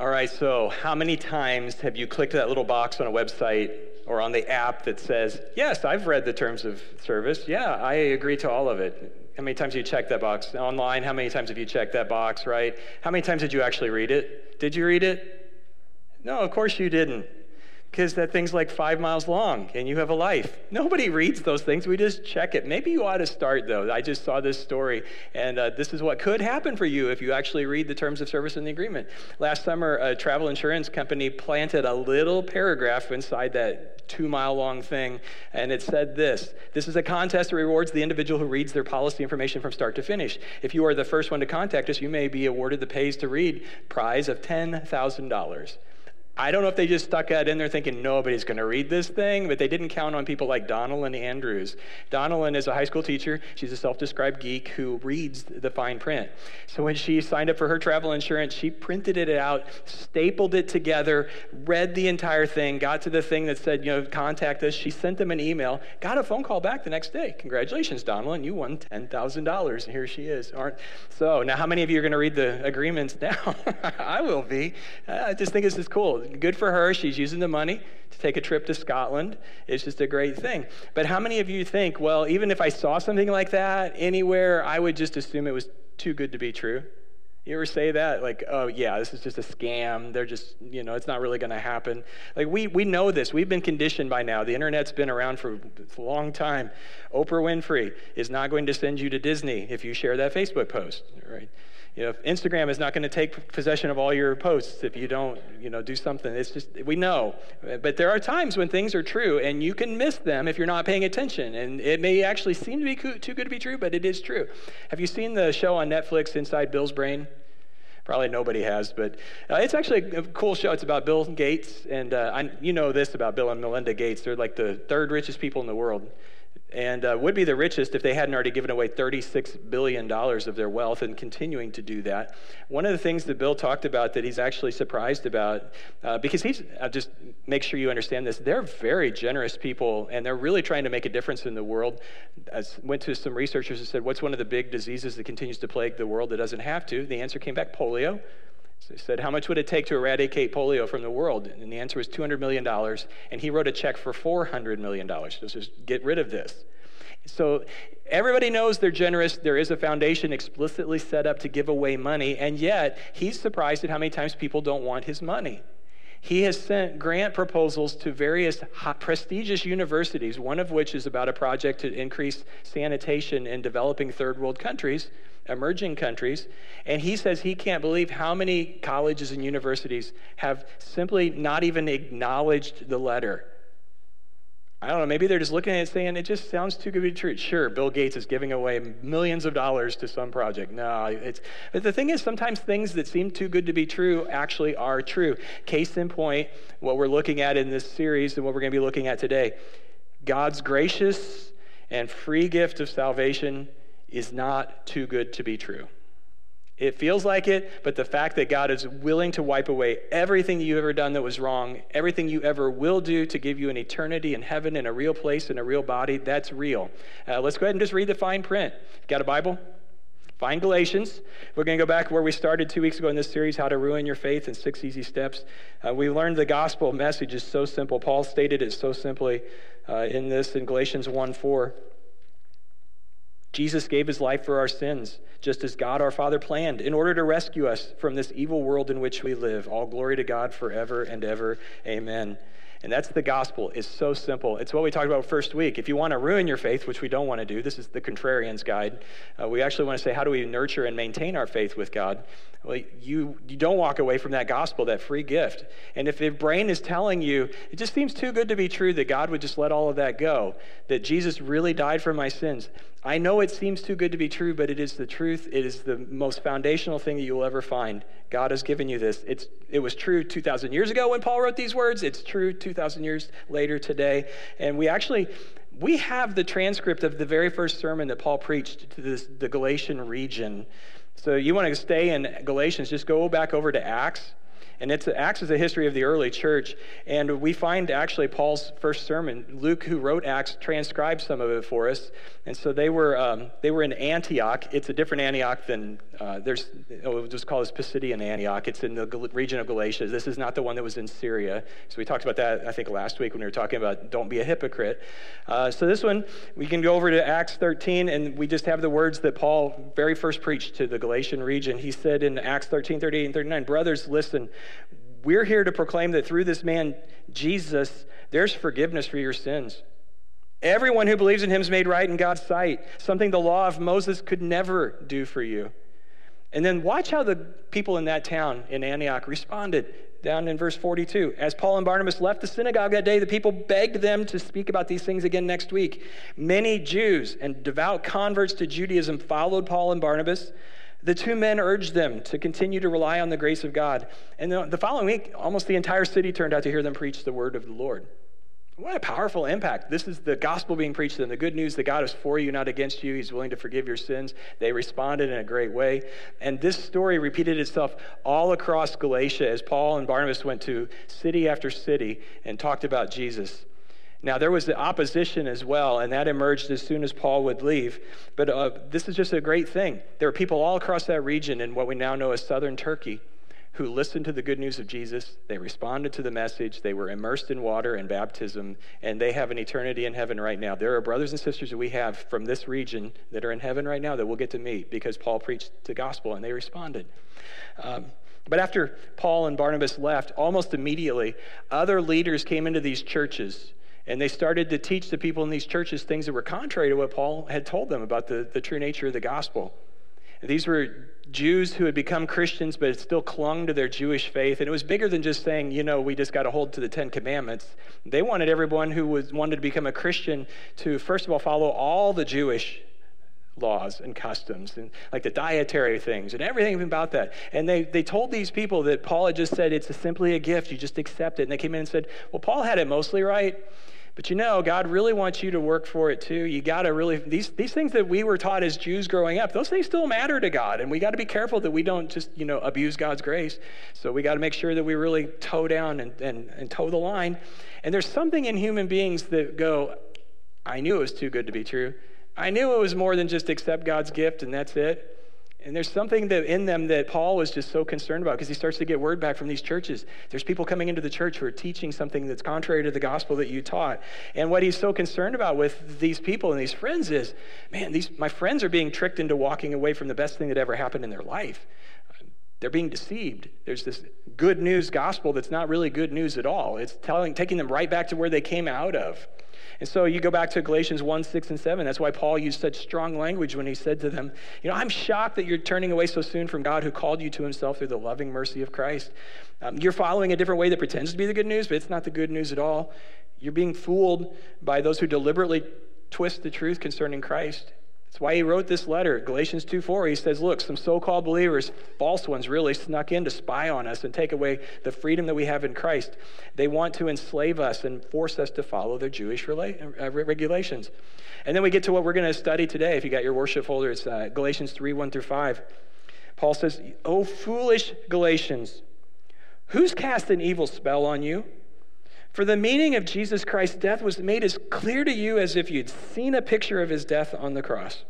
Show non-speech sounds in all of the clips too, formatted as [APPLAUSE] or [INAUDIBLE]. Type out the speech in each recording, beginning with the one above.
All right, so how many times have you clicked that little box on a website or on the app that says, Yes, I've read the terms of service. Yeah, I agree to all of it. How many times have you checked that box? Online, how many times have you checked that box, right? How many times did you actually read it? Did you read it? No, of course you didn't because that thing's like five miles long and you have a life. Nobody reads those things. We just check it. Maybe you ought to start, though. I just saw this story, and uh, this is what could happen for you if you actually read the terms of service in the agreement. Last summer, a travel insurance company planted a little paragraph inside that two mile long thing, and it said this This is a contest that rewards the individual who reads their policy information from start to finish. If you are the first one to contact us, you may be awarded the pays to read prize of $10,000. I don't know if they just stuck that in there thinking nobody's going to read this thing, but they didn't count on people like Donelan Andrews. Donelan is a high school teacher. She's a self described geek who reads the fine print. So when she signed up for her travel insurance, she printed it out, stapled it together, read the entire thing, got to the thing that said, you know, contact us. She sent them an email, got a phone call back the next day. Congratulations, Donelan, you won $10,000. And here she is. Aren't? So now, how many of you are going to read the agreements [LAUGHS] now? I will be. I just think this is cool good for her. She's using the money to take a trip to Scotland. It's just a great thing. But how many of you think, well, even if I saw something like that anywhere, I would just assume it was too good to be true? You ever say that? Like, oh, yeah, this is just a scam. They're just, you know, it's not really going to happen. Like, we, we know this. We've been conditioned by now. The internet's been around for a long time. Oprah Winfrey is not going to send you to Disney if you share that Facebook post, right? You know, Instagram is not going to take possession of all your posts if you don't, you know, do something. It's just, we know. But there are times when things are true and you can miss them if you're not paying attention. And it may actually seem to be too good to be true, but it is true. Have you seen the show on Netflix, Inside Bill's Brain? Probably nobody has, but uh, it's actually a cool show. It's about Bill Gates, and uh, I, you know this about Bill and Melinda Gates. They're like the third richest people in the world and uh, would be the richest if they hadn't already given away $36 billion of their wealth and continuing to do that. One of the things that Bill talked about that he's actually surprised about, uh, because he's, I'll just make sure you understand this, they're very generous people and they're really trying to make a difference in the world. I went to some researchers and said, What's one of the big diseases that continues to plague the world that doesn't have to? The answer came back polio. So he said, How much would it take to eradicate polio from the world? And the answer was $200 million. And he wrote a check for $400 million. Just, just get rid of this. So everybody knows they're generous. There is a foundation explicitly set up to give away money. And yet, he's surprised at how many times people don't want his money. He has sent grant proposals to various prestigious universities, one of which is about a project to increase sanitation in developing third world countries emerging countries. And he says he can't believe how many colleges and universities have simply not even acknowledged the letter. I don't know, maybe they're just looking at it saying, it just sounds too good to be true. Sure, Bill Gates is giving away millions of dollars to some project. No, it's, but the thing is, sometimes things that seem too good to be true actually are true. Case in point, what we're looking at in this series and what we're going to be looking at today God's gracious and free gift of salvation is not too good to be true. It feels like it, but the fact that God is willing to wipe away everything you've ever done that was wrong, everything you ever will do to give you an eternity in heaven in a real place in a real body, that's real. Uh, let's go ahead and just read the fine print. Got a Bible? Find Galatians. We're going to go back where we started two weeks ago in this series, How to Ruin Your Faith in Six Easy Steps. Uh, we learned the gospel message is so simple. Paul stated it so simply uh, in this in Galatians 1 4. Jesus gave his life for our sins, just as God our Father planned, in order to rescue us from this evil world in which we live. All glory to God forever and ever. Amen. And that's the gospel. It's so simple. It's what we talked about first week. If you want to ruin your faith, which we don't want to do, this is the contrarian's guide. Uh, we actually want to say, how do we nurture and maintain our faith with God? Well, you, you don't walk away from that gospel, that free gift. And if your brain is telling you, it just seems too good to be true that God would just let all of that go, that Jesus really died for my sins, I know it seems too good to be true, but it is the truth. It is the most foundational thing that you will ever find. God has given you this. It's, it was true 2,000 years ago when Paul wrote these words. It's true 2,000 years later today. And we actually, we have the transcript of the very first sermon that Paul preached to this, the Galatian region. So you want to stay in Galatians, just go back over to Acts And it's Acts is a history of the early church. And we find actually Paul's first sermon. Luke, who wrote Acts, transcribed some of it for us. And so they were um, they were in Antioch. It's a different Antioch than uh, there's. Oh, we'll just call this Pisidian Antioch. It's in the region of Galatia. This is not the one that was in Syria. So we talked about that I think last week when we were talking about don't be a hypocrite. Uh, so this one we can go over to Acts 13, and we just have the words that Paul very first preached to the Galatian region. He said in Acts 13, 38 and 39, brothers, listen. We're here to proclaim that through this man, Jesus, there's forgiveness for your sins. Everyone who believes in him is made right in God's sight, something the law of Moses could never do for you. And then watch how the people in that town in Antioch responded down in verse 42. As Paul and Barnabas left the synagogue that day, the people begged them to speak about these things again next week. Many Jews and devout converts to Judaism followed Paul and Barnabas. The two men urged them to continue to rely on the grace of God. And the following week, almost the entire city turned out to hear them preach the word of the Lord. What a powerful impact. This is the gospel being preached to them. The good news that God is for you, not against you. He's willing to forgive your sins. They responded in a great way. And this story repeated itself all across Galatia as Paul and Barnabas went to city after city and talked about Jesus. Now, there was the opposition as well, and that emerged as soon as Paul would leave. But uh, this is just a great thing. There are people all across that region in what we now know as southern Turkey who listened to the good news of Jesus. They responded to the message. They were immersed in water and baptism, and they have an eternity in heaven right now. There are brothers and sisters that we have from this region that are in heaven right now that we'll get to meet because Paul preached the gospel and they responded. Um, but after Paul and Barnabas left, almost immediately, other leaders came into these churches and they started to teach the people in these churches things that were contrary to what Paul had told them about the, the true nature of the gospel. And these were Jews who had become Christians but still clung to their Jewish faith. And it was bigger than just saying, you know, we just got to hold to the Ten Commandments. They wanted everyone who was wanted to become a Christian to, first of all, follow all the Jewish laws and customs and like the dietary things and everything about that. And they, they told these people that Paul had just said it's a, simply a gift, you just accept it. And they came in and said, well, Paul had it mostly right. But you know, God really wants you to work for it too. You got to really, these, these things that we were taught as Jews growing up, those things still matter to God. And we got to be careful that we don't just, you know, abuse God's grace. So we got to make sure that we really toe down and, and, and toe the line. And there's something in human beings that go, I knew it was too good to be true. I knew it was more than just accept God's gift and that's it. And there's something that in them that Paul was just so concerned about because he starts to get word back from these churches. There's people coming into the church who are teaching something that's contrary to the gospel that you taught. And what he's so concerned about with these people and these friends is, man, these my friends are being tricked into walking away from the best thing that ever happened in their life. They're being deceived. There's this good news gospel that's not really good news at all. It's telling, taking them right back to where they came out of. And so you go back to Galatians 1 6 and 7. That's why Paul used such strong language when he said to them, You know, I'm shocked that you're turning away so soon from God who called you to himself through the loving mercy of Christ. Um, you're following a different way that pretends to be the good news, but it's not the good news at all. You're being fooled by those who deliberately twist the truth concerning Christ. That's why he wrote this letter, Galatians 2 4. He says, Look, some so called believers, false ones, really snuck in to spy on us and take away the freedom that we have in Christ. They want to enslave us and force us to follow their Jewish uh, regulations. And then we get to what we're going to study today. If you got your worship folder, it's uh, Galatians 3 1 through 5. Paul says, O foolish Galatians, who's cast an evil spell on you? For the meaning of Jesus Christ's death was made as clear to you as if you'd seen a picture of his death on the cross.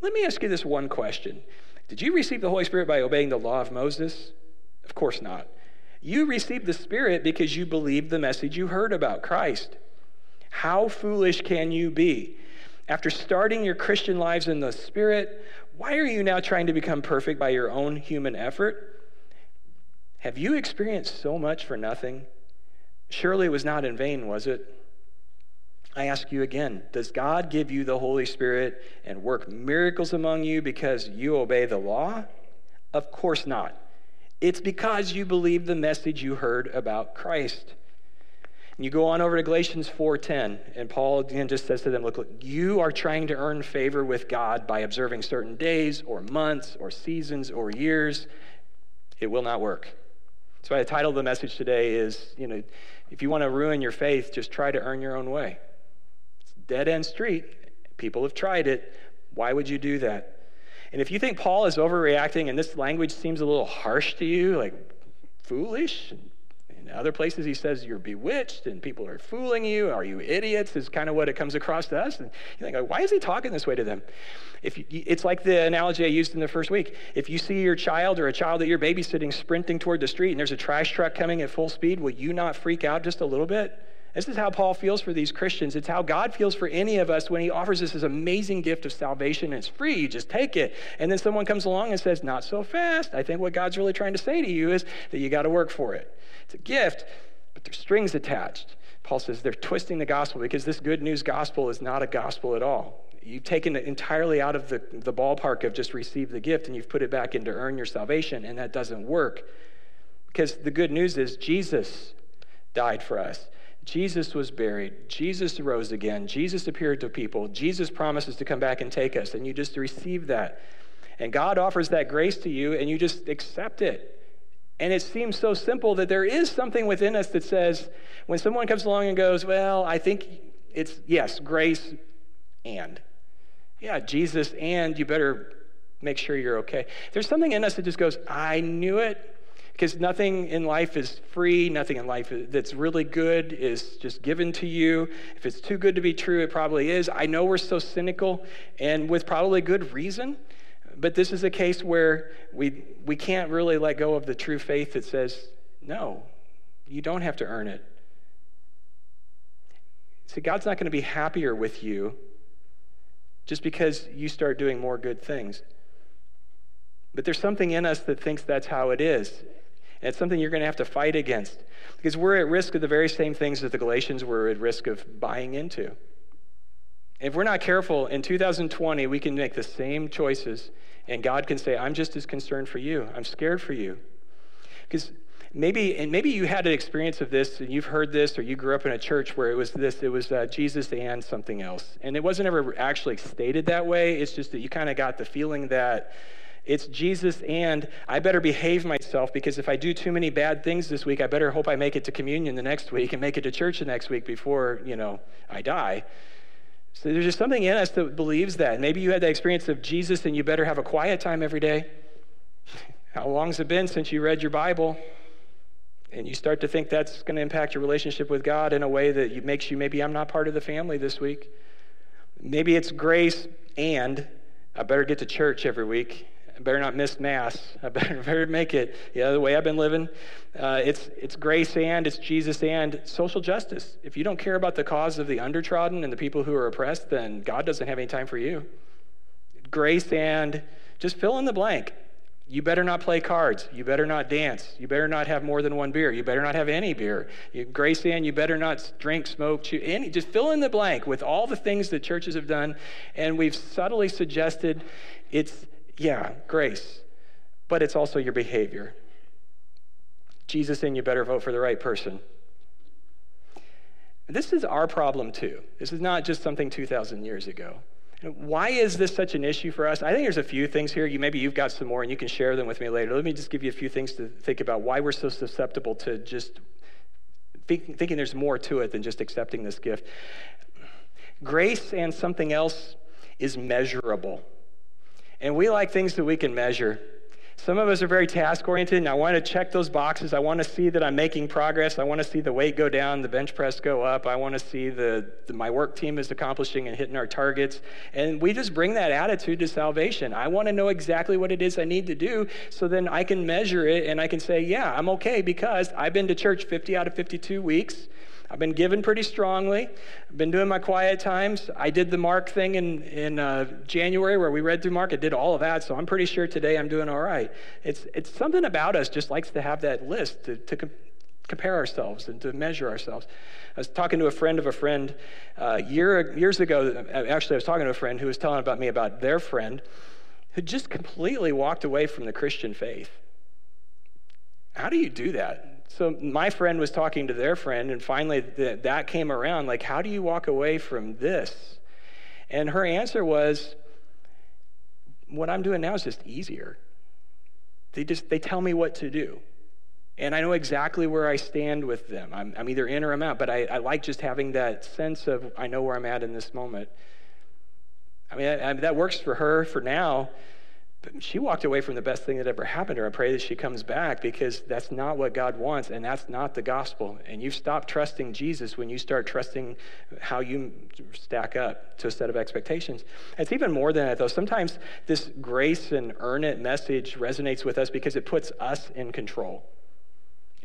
Let me ask you this one question Did you receive the Holy Spirit by obeying the law of Moses? Of course not. You received the Spirit because you believed the message you heard about Christ. How foolish can you be? After starting your Christian lives in the Spirit, why are you now trying to become perfect by your own human effort? Have you experienced so much for nothing? Surely it was not in vain, was it? I ask you again Does God give you the Holy Spirit and work miracles among you because you obey the law? Of course not. It's because you believe the message you heard about Christ. And you go on over to Galatians 4:10, and Paul again just says to them, look, look, you are trying to earn favor with God by observing certain days or months or seasons or years. It will not work. So the title of the message today is, you know, if you want to ruin your faith, just try to earn your own way. It's dead end street. People have tried it. Why would you do that? And if you think Paul is overreacting and this language seems a little harsh to you, like foolish. In other places, he says you're bewitched and people are fooling you. Are you idiots? Is kind of what it comes across to us. And you think, why is he talking this way to them? If you, it's like the analogy I used in the first week. If you see your child or a child that you're babysitting sprinting toward the street and there's a trash truck coming at full speed, will you not freak out just a little bit? This is how Paul feels for these Christians. It's how God feels for any of us when he offers us this amazing gift of salvation it's free. You just take it. And then someone comes along and says, Not so fast. I think what God's really trying to say to you is that you got to work for it. It's a gift, but there's strings attached. Paul says they're twisting the gospel because this good news gospel is not a gospel at all. You've taken it entirely out of the, the ballpark of just receive the gift and you've put it back into earn your salvation, and that doesn't work. Because the good news is Jesus died for us. Jesus was buried. Jesus rose again. Jesus appeared to people. Jesus promises to come back and take us, and you just receive that. And God offers that grace to you, and you just accept it. And it seems so simple that there is something within us that says, when someone comes along and goes, Well, I think it's, yes, grace and. Yeah, Jesus and you better make sure you're okay. There's something in us that just goes, I knew it. Because nothing in life is free, nothing in life that's really good is just given to you. If it's too good to be true, it probably is. I know we're so cynical, and with probably good reason, but this is a case where we, we can't really let go of the true faith that says, no, you don't have to earn it. See, God's not going to be happier with you just because you start doing more good things. But there's something in us that thinks that's how it is. And it's something you're going to have to fight against because we're at risk of the very same things that the Galatians were at risk of buying into. If we're not careful, in 2020, we can make the same choices, and God can say, I'm just as concerned for you. I'm scared for you. Because maybe, and maybe you had an experience of this, and you've heard this, or you grew up in a church where it was this, it was uh, Jesus and something else. And it wasn't ever actually stated that way. It's just that you kind of got the feeling that it's Jesus and I better behave myself because if I do too many bad things this week, I better hope I make it to communion the next week and make it to church the next week before, you know, I die. So there's just something in us that believes that. Maybe you had that experience of Jesus and you better have a quiet time every day. [LAUGHS] How long's it been since you read your Bible? And you start to think that's going to impact your relationship with God in a way that makes you maybe I'm not part of the family this week. Maybe it's grace and I better get to church every week I better not miss Mass. I better, [LAUGHS] better make it. Yeah, the way I've been living, uh, it's, it's grace and it's Jesus and social justice. If you don't care about the cause of the undertrodden and the people who are oppressed, then God doesn't have any time for you. Grace and just fill in the blank. You better not play cards. You better not dance. You better not have more than one beer. You better not have any beer. You, grace and you better not drink, smoke, chew, any. Just fill in the blank with all the things that churches have done. And we've subtly suggested it's yeah, grace, but it's also your behavior. Jesus saying you better vote for the right person. This is our problem too. This is not just something 2,000 years ago. Why is this such an issue for us? I think there's a few things here. You maybe you've got some more and you can share them with me later. Let me just give you a few things to think about why we're so susceptible to just think, thinking there's more to it than just accepting this gift. Grace and something else is measurable. And we like things that we can measure. Some of us are very task oriented, and I want to check those boxes. I want to see that I'm making progress. I want to see the weight go down, the bench press go up. I want to see the, the, my work team is accomplishing and hitting our targets. And we just bring that attitude to salvation. I want to know exactly what it is I need to do so then I can measure it and I can say, yeah, I'm okay because I've been to church 50 out of 52 weeks. I've been given pretty strongly. I've been doing my quiet times. I did the Mark thing in, in uh, January where we read through Mark. I did all of that, so I'm pretty sure today I'm doing all right. It's, it's something about us just likes to have that list to, to com- compare ourselves and to measure ourselves. I was talking to a friend of a friend uh, year, years ago. Actually, I was talking to a friend who was telling about me about their friend who just completely walked away from the Christian faith. How do you do that? So my friend was talking to their friend, and finally th- that came around like, how do you walk away from this? And her answer was, what I'm doing now is just easier. They just they tell me what to do. And I know exactly where I stand with them. I'm, I'm either in or I'm out, but I, I, like just having that sense of I know where I'm at in this moment. I mean, I, I, that works for her for now, she walked away from the best thing that ever happened to her. I pray that she comes back because that's not what God wants and that's not the gospel. And you stop trusting Jesus when you start trusting how you stack up to a set of expectations. It's even more than that, though. Sometimes this grace and earn it message resonates with us because it puts us in control.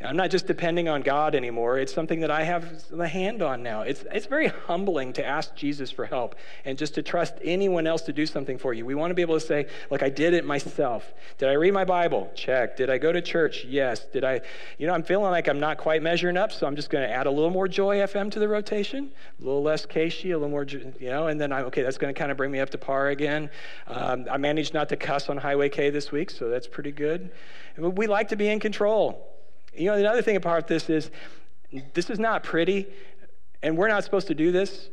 I'm not just depending on God anymore. It's something that I have the hand on now. It's, it's very humbling to ask Jesus for help and just to trust anyone else to do something for you. We want to be able to say, like, I did it myself. Did I read my Bible? Check. Did I go to church? Yes. Did I, you know, I'm feeling like I'm not quite measuring up, so I'm just going to add a little more Joy FM to the rotation, a little less Casey, a little more, you know, and then I'm, okay, that's going to kind of bring me up to par again. Um, I managed not to cuss on Highway K this week, so that's pretty good. We like to be in control. You know, another thing about this is this is not pretty, and we're not supposed to do this,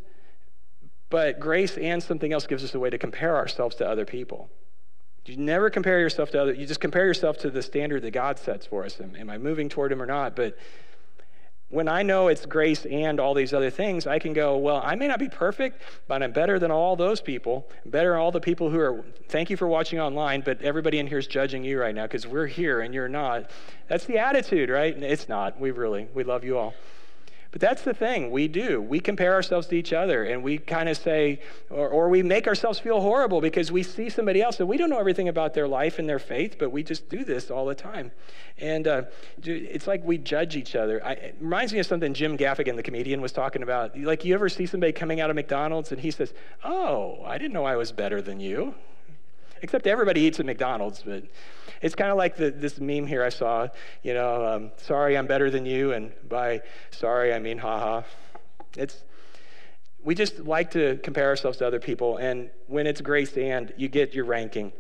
but grace and something else gives us a way to compare ourselves to other people. You never compare yourself to other, you just compare yourself to the standard that God sets for us. Am, am I moving toward Him or not? But when I know it's grace and all these other things, I can go, well, I may not be perfect, but I'm better than all those people, better than all the people who are, thank you for watching online, but everybody in here is judging you right now because we're here and you're not. That's the attitude, right? It's not. We really, we love you all. But that's the thing we do. We compare ourselves to each other and we kind of say, or, or, we make ourselves feel horrible because we see somebody else and we don't know everything about their life and their faith, but we just do this all the time. And uh, it's like we judge each other. I, it reminds me of something Jim Gaffigan, the comedian, was talking about. Like, you ever see somebody coming out of McDonald's and he says, Oh, I didn't know I was better than you? Except everybody eats at McDonald's, but it's kind of like the, this meme here I saw, you know, um, sorry, I'm better than you, and by sorry, I mean haha. It's, we just like to compare ourselves to other people, and when it's grace and, you get your ranking.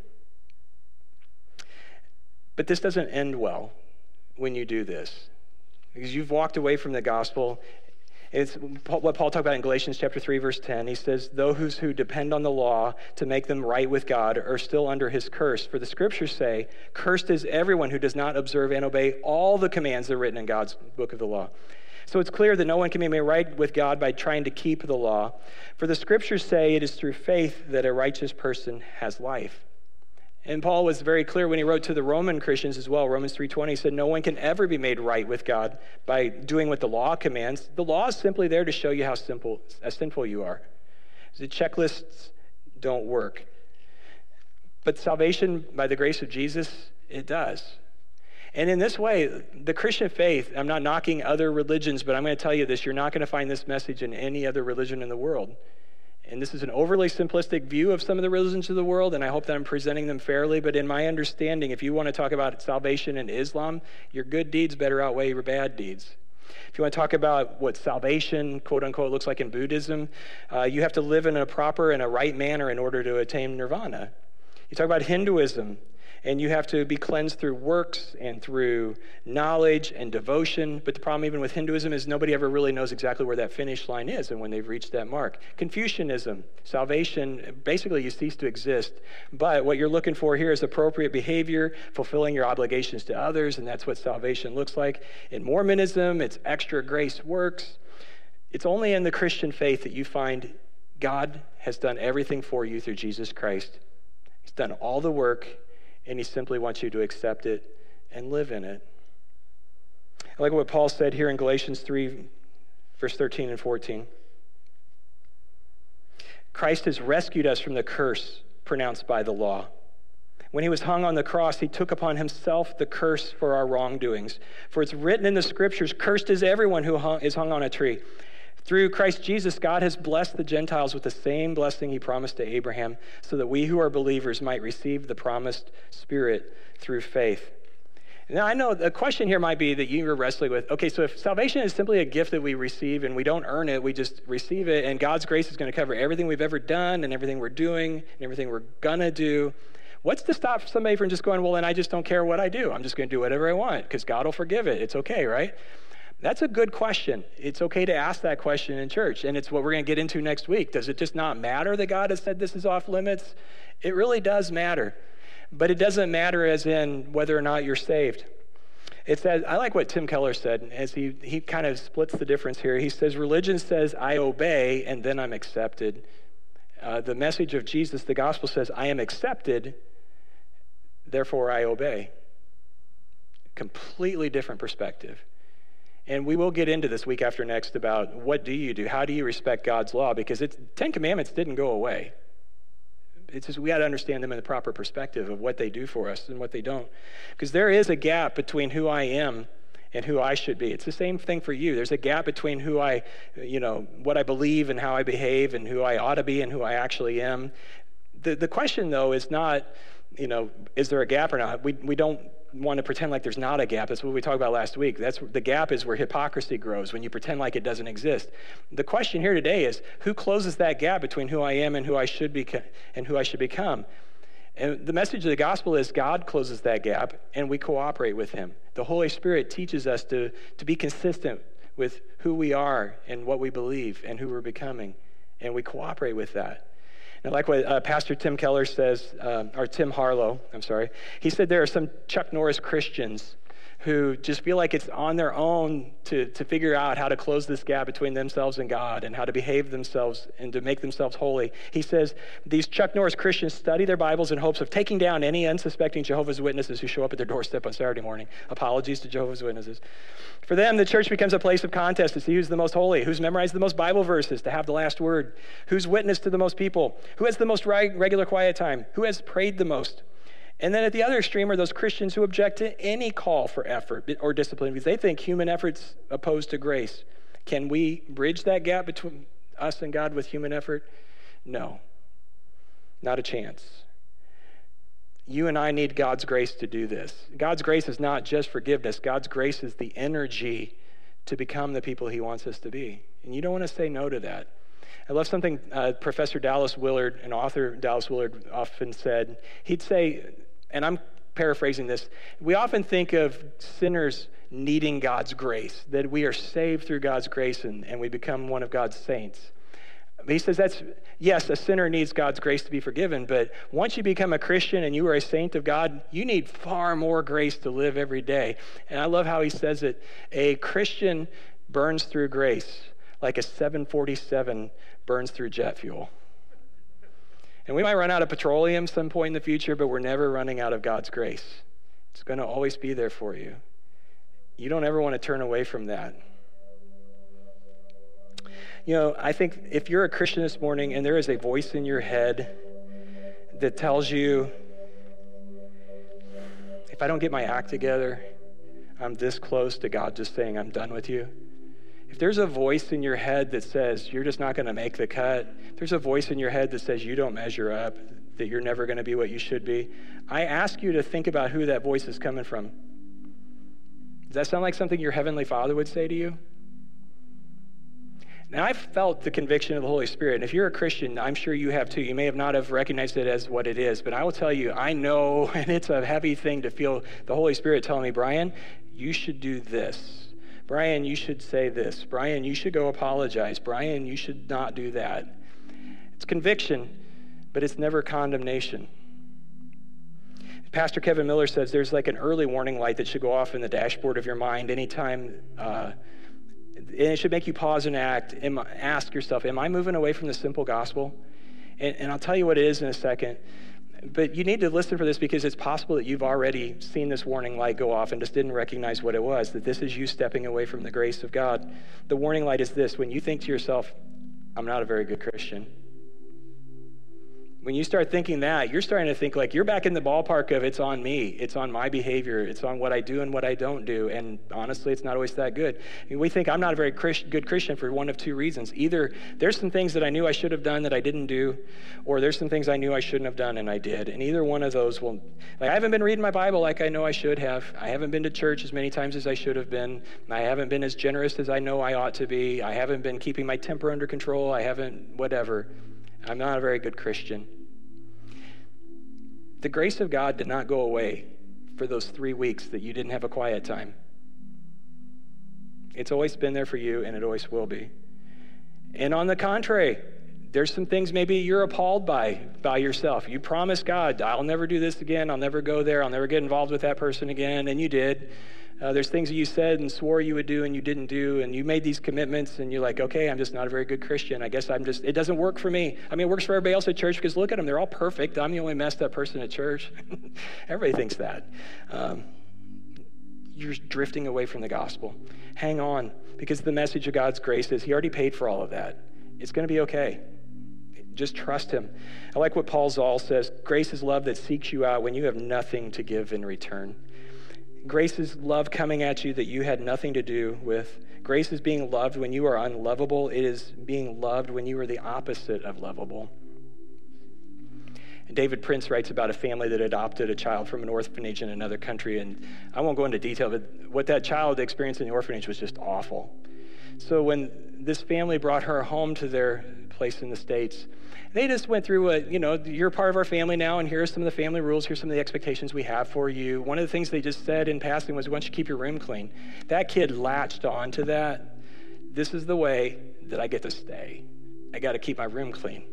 But this doesn't end well when you do this because you've walked away from the gospel it's what Paul talked about in Galatians chapter 3, verse 10. He says, Those who depend on the law to make them right with God are still under his curse. For the scriptures say, Cursed is everyone who does not observe and obey all the commands that are written in God's book of the law. So it's clear that no one can be made right with God by trying to keep the law. For the scriptures say it is through faith that a righteous person has life. And Paul was very clear when he wrote to the Roman Christians as well. Romans 3:20 said no one can ever be made right with God by doing what the law commands. The law is simply there to show you how simple how sinful you are. The checklists don't work. But salvation by the grace of Jesus, it does. And in this way, the Christian faith, I'm not knocking other religions, but I'm going to tell you this you're not going to find this message in any other religion in the world. And this is an overly simplistic view of some of the religions of the world, and I hope that I'm presenting them fairly. But in my understanding, if you want to talk about salvation in Islam, your good deeds better outweigh your bad deeds. If you want to talk about what salvation, quote unquote, looks like in Buddhism, uh, you have to live in a proper and a right manner in order to attain nirvana. You talk about Hinduism, and you have to be cleansed through works and through knowledge and devotion. But the problem, even with Hinduism, is nobody ever really knows exactly where that finish line is and when they've reached that mark. Confucianism, salvation, basically you cease to exist. But what you're looking for here is appropriate behavior, fulfilling your obligations to others, and that's what salvation looks like. In Mormonism, it's extra grace works. It's only in the Christian faith that you find God has done everything for you through Jesus Christ. He's done all the work and he simply wants you to accept it and live in it. I like what Paul said here in Galatians 3, verse 13 and 14. Christ has rescued us from the curse pronounced by the law. When he was hung on the cross, he took upon himself the curse for our wrongdoings. For it's written in the scriptures, Cursed is everyone who hung, is hung on a tree. Through Christ Jesus, God has blessed the Gentiles with the same blessing he promised to Abraham, so that we who are believers might receive the promised Spirit through faith. Now, I know the question here might be that you're wrestling with okay, so if salvation is simply a gift that we receive and we don't earn it, we just receive it, and God's grace is going to cover everything we've ever done and everything we're doing and everything we're going to do, what's to stop somebody from just going, well, then I just don't care what I do? I'm just going to do whatever I want because God will forgive it. It's okay, right? That's a good question. It's okay to ask that question in church, and it's what we're going to get into next week. Does it just not matter that God has said this is off limits? It really does matter. But it doesn't matter as in whether or not you're saved. It says, I like what Tim Keller said, as he, he kind of splits the difference here. He says, Religion says, I obey, and then I'm accepted. Uh, the message of Jesus, the gospel says, I am accepted, therefore I obey. Completely different perspective. And we will get into this week after next about what do you do? How do you respect God's law? Because it's, Ten Commandments didn't go away. It's just we got to understand them in the proper perspective of what they do for us and what they don't. Because there is a gap between who I am and who I should be. It's the same thing for you. There's a gap between who I, you know, what I believe and how I behave and who I ought to be and who I actually am. The, the question, though, is not, you know, is there a gap or not? We, we don't want to pretend like there's not a gap. That's what we talked about last week. That's the gap is where hypocrisy grows when you pretend like it doesn't exist. The question here today is who closes that gap between who I am and who I should be and who I should become? And the message of the gospel is God closes that gap and we cooperate with him. The Holy Spirit teaches us to, to be consistent with who we are and what we believe and who we're becoming. And we cooperate with that. And like what uh, Pastor Tim Keller says, uh, or Tim Harlow, I'm sorry, he said there are some Chuck Norris Christians who just feel like it's on their own to, to figure out how to close this gap between themselves and God and how to behave themselves and to make themselves holy. He says these Chuck Norris Christians study their Bibles in hopes of taking down any unsuspecting Jehovah's Witnesses who show up at their doorstep on Saturday morning. Apologies to Jehovah's Witnesses. For them, the church becomes a place of contest to see who's the most holy, who's memorized the most Bible verses to have the last word, who's witnessed to the most people, who has the most regular quiet time, who has prayed the most. And then at the other extreme are those Christians who object to any call for effort or discipline because they think human effort's opposed to grace. Can we bridge that gap between us and God with human effort? No, not a chance. You and I need God's grace to do this. God's grace is not just forgiveness, God's grace is the energy to become the people He wants us to be. And you don't want to say no to that. I love something uh, Professor Dallas Willard, an author Dallas Willard, often said. He'd say, and I'm paraphrasing this, we often think of sinners needing God's grace, that we are saved through God's grace and, and we become one of God's saints. He says that's, yes, a sinner needs God's grace to be forgiven, but once you become a Christian and you are a saint of God, you need far more grace to live every day. And I love how he says it a Christian burns through grace like a 747 burns through jet fuel. And we might run out of petroleum some point in the future, but we're never running out of God's grace. It's going to always be there for you. You don't ever want to turn away from that. You know, I think if you're a Christian this morning and there is a voice in your head that tells you, if I don't get my act together, I'm this close to God just saying, I'm done with you if there's a voice in your head that says you're just not going to make the cut, there's a voice in your head that says you don't measure up, that you're never going to be what you should be, I ask you to think about who that voice is coming from. Does that sound like something your Heavenly Father would say to you? Now, I've felt the conviction of the Holy Spirit. And if you're a Christian, I'm sure you have too. You may have not have recognized it as what it is, but I will tell you, I know, [LAUGHS] and it's a heavy thing to feel the Holy Spirit telling me, Brian, you should do this. Brian, you should say this. Brian, you should go apologize. Brian, you should not do that. Conviction, but it's never condemnation. Pastor Kevin Miller says there's like an early warning light that should go off in the dashboard of your mind anytime, uh, and it should make you pause and act. ask yourself, Am I moving away from the simple gospel? And, and I'll tell you what it is in a second. But you need to listen for this because it's possible that you've already seen this warning light go off and just didn't recognize what it was, that this is you stepping away from the grace of God. The warning light is this when you think to yourself, I'm not a very good Christian. When you start thinking that, you're starting to think like you're back in the ballpark of it's on me, it's on my behavior, it's on what I do and what I don't do. And honestly, it's not always that good. I mean, we think I'm not a very Christ- good Christian for one of two reasons. Either there's some things that I knew I should have done that I didn't do, or there's some things I knew I shouldn't have done and I did. And either one of those will, like, I haven't been reading my Bible like I know I should have. I haven't been to church as many times as I should have been. I haven't been as generous as I know I ought to be. I haven't been keeping my temper under control. I haven't, whatever. I'm not a very good Christian. The grace of God did not go away for those three weeks that you didn't have a quiet time. It's always been there for you, and it always will be. And on the contrary, there's some things maybe you're appalled by by yourself. You promised God, I'll never do this again. I'll never go there. I'll never get involved with that person again. And you did. Uh, there's things that you said and swore you would do and you didn't do, and you made these commitments, and you're like, okay, I'm just not a very good Christian. I guess I'm just, it doesn't work for me. I mean, it works for everybody else at church because look at them, they're all perfect. I'm the only messed up person at church. [LAUGHS] everybody thinks that. Um, you're drifting away from the gospel. Hang on, because the message of God's grace is He already paid for all of that. It's going to be okay. Just trust Him. I like what Paul Zahl says grace is love that seeks you out when you have nothing to give in return. Grace is love coming at you that you had nothing to do with. Grace is being loved when you are unlovable. It is being loved when you are the opposite of lovable. David Prince writes about a family that adopted a child from an orphanage in another country. And I won't go into detail, but what that child experienced in the orphanage was just awful. So when this family brought her home to their place in the States, they just went through you know, you're part of our family now, and here are some of the family rules. Here's some of the expectations we have for you. One of the things they just said in passing was, want you keep your room clean. That kid latched on to that. This is the way that I get to stay. I got to keep my room clean.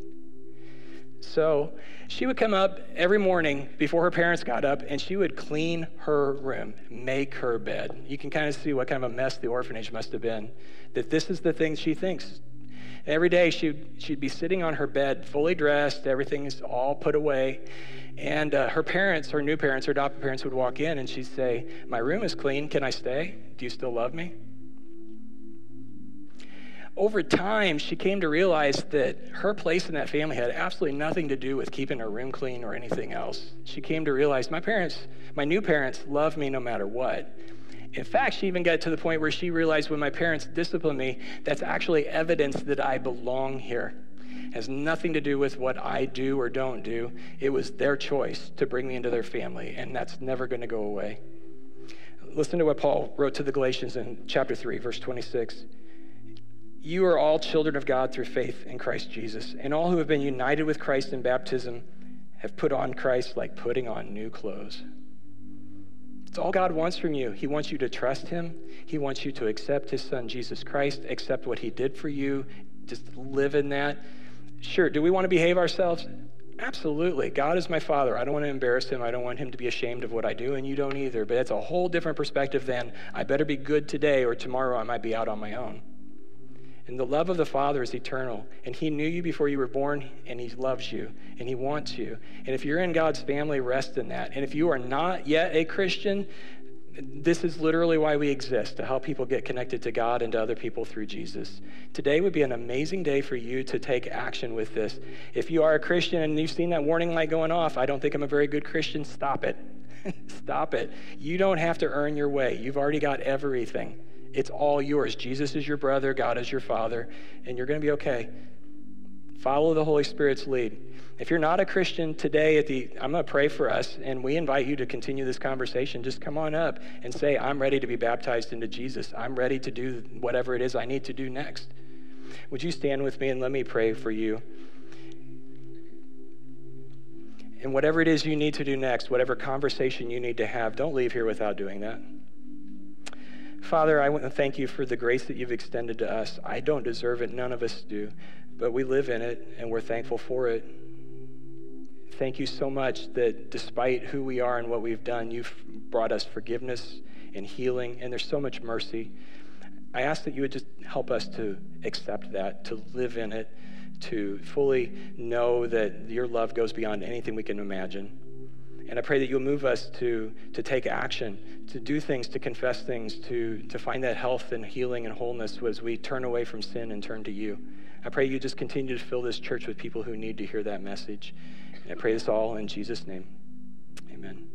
So she would come up every morning before her parents got up and she would clean her room, make her bed. You can kind of see what kind of a mess the orphanage must have been. That this is the thing she thinks Every day she'd, she'd be sitting on her bed, fully dressed, everything's all put away. And uh, her parents, her new parents, her adopted parents would walk in and she'd say, My room is clean. Can I stay? Do you still love me? Over time, she came to realize that her place in that family had absolutely nothing to do with keeping her room clean or anything else. She came to realize my parents, my new parents, love me no matter what. In fact, she even got to the point where she realized when my parents disciplined me, that's actually evidence that I belong here. It has nothing to do with what I do or don't do. It was their choice to bring me into their family, and that's never going to go away. Listen to what Paul wrote to the Galatians in chapter 3, verse 26. You are all children of God through faith in Christ Jesus, and all who have been united with Christ in baptism have put on Christ like putting on new clothes. It's all God wants from you. He wants you to trust Him. He wants you to accept His Son, Jesus Christ, accept what He did for you, just live in that. Sure, do we want to behave ourselves? Absolutely. God is my Father. I don't want to embarrass Him. I don't want Him to be ashamed of what I do, and you don't either. But it's a whole different perspective than I better be good today or tomorrow I might be out on my own. And the love of the Father is eternal. And He knew you before you were born, and He loves you, and He wants you. And if you're in God's family, rest in that. And if you are not yet a Christian, this is literally why we exist to help people get connected to God and to other people through Jesus. Today would be an amazing day for you to take action with this. If you are a Christian and you've seen that warning light going off, I don't think I'm a very good Christian, stop it. [LAUGHS] stop it. You don't have to earn your way, you've already got everything. It's all yours. Jesus is your brother, God is your father, and you're going to be okay. Follow the Holy Spirit's lead. If you're not a Christian today, at the, I'm going to pray for us, and we invite you to continue this conversation. Just come on up and say, I'm ready to be baptized into Jesus. I'm ready to do whatever it is I need to do next. Would you stand with me and let me pray for you? And whatever it is you need to do next, whatever conversation you need to have, don't leave here without doing that. Father, I want to thank you for the grace that you've extended to us. I don't deserve it, none of us do, but we live in it and we're thankful for it. Thank you so much that despite who we are and what we've done, you've brought us forgiveness and healing, and there's so much mercy. I ask that you would just help us to accept that, to live in it, to fully know that your love goes beyond anything we can imagine. And I pray that you'll move us to, to take action, to do things, to confess things, to, to find that health and healing and wholeness as we turn away from sin and turn to you. I pray you just continue to fill this church with people who need to hear that message. And I pray this all in Jesus' name. Amen.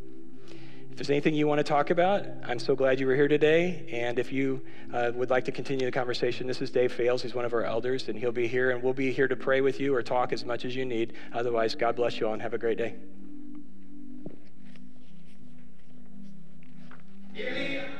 If there's anything you want to talk about, I'm so glad you were here today. And if you uh, would like to continue the conversation, this is Dave Fales. He's one of our elders, and he'll be here, and we'll be here to pray with you or talk as much as you need. Otherwise, God bless you all and have a great day. Yeah.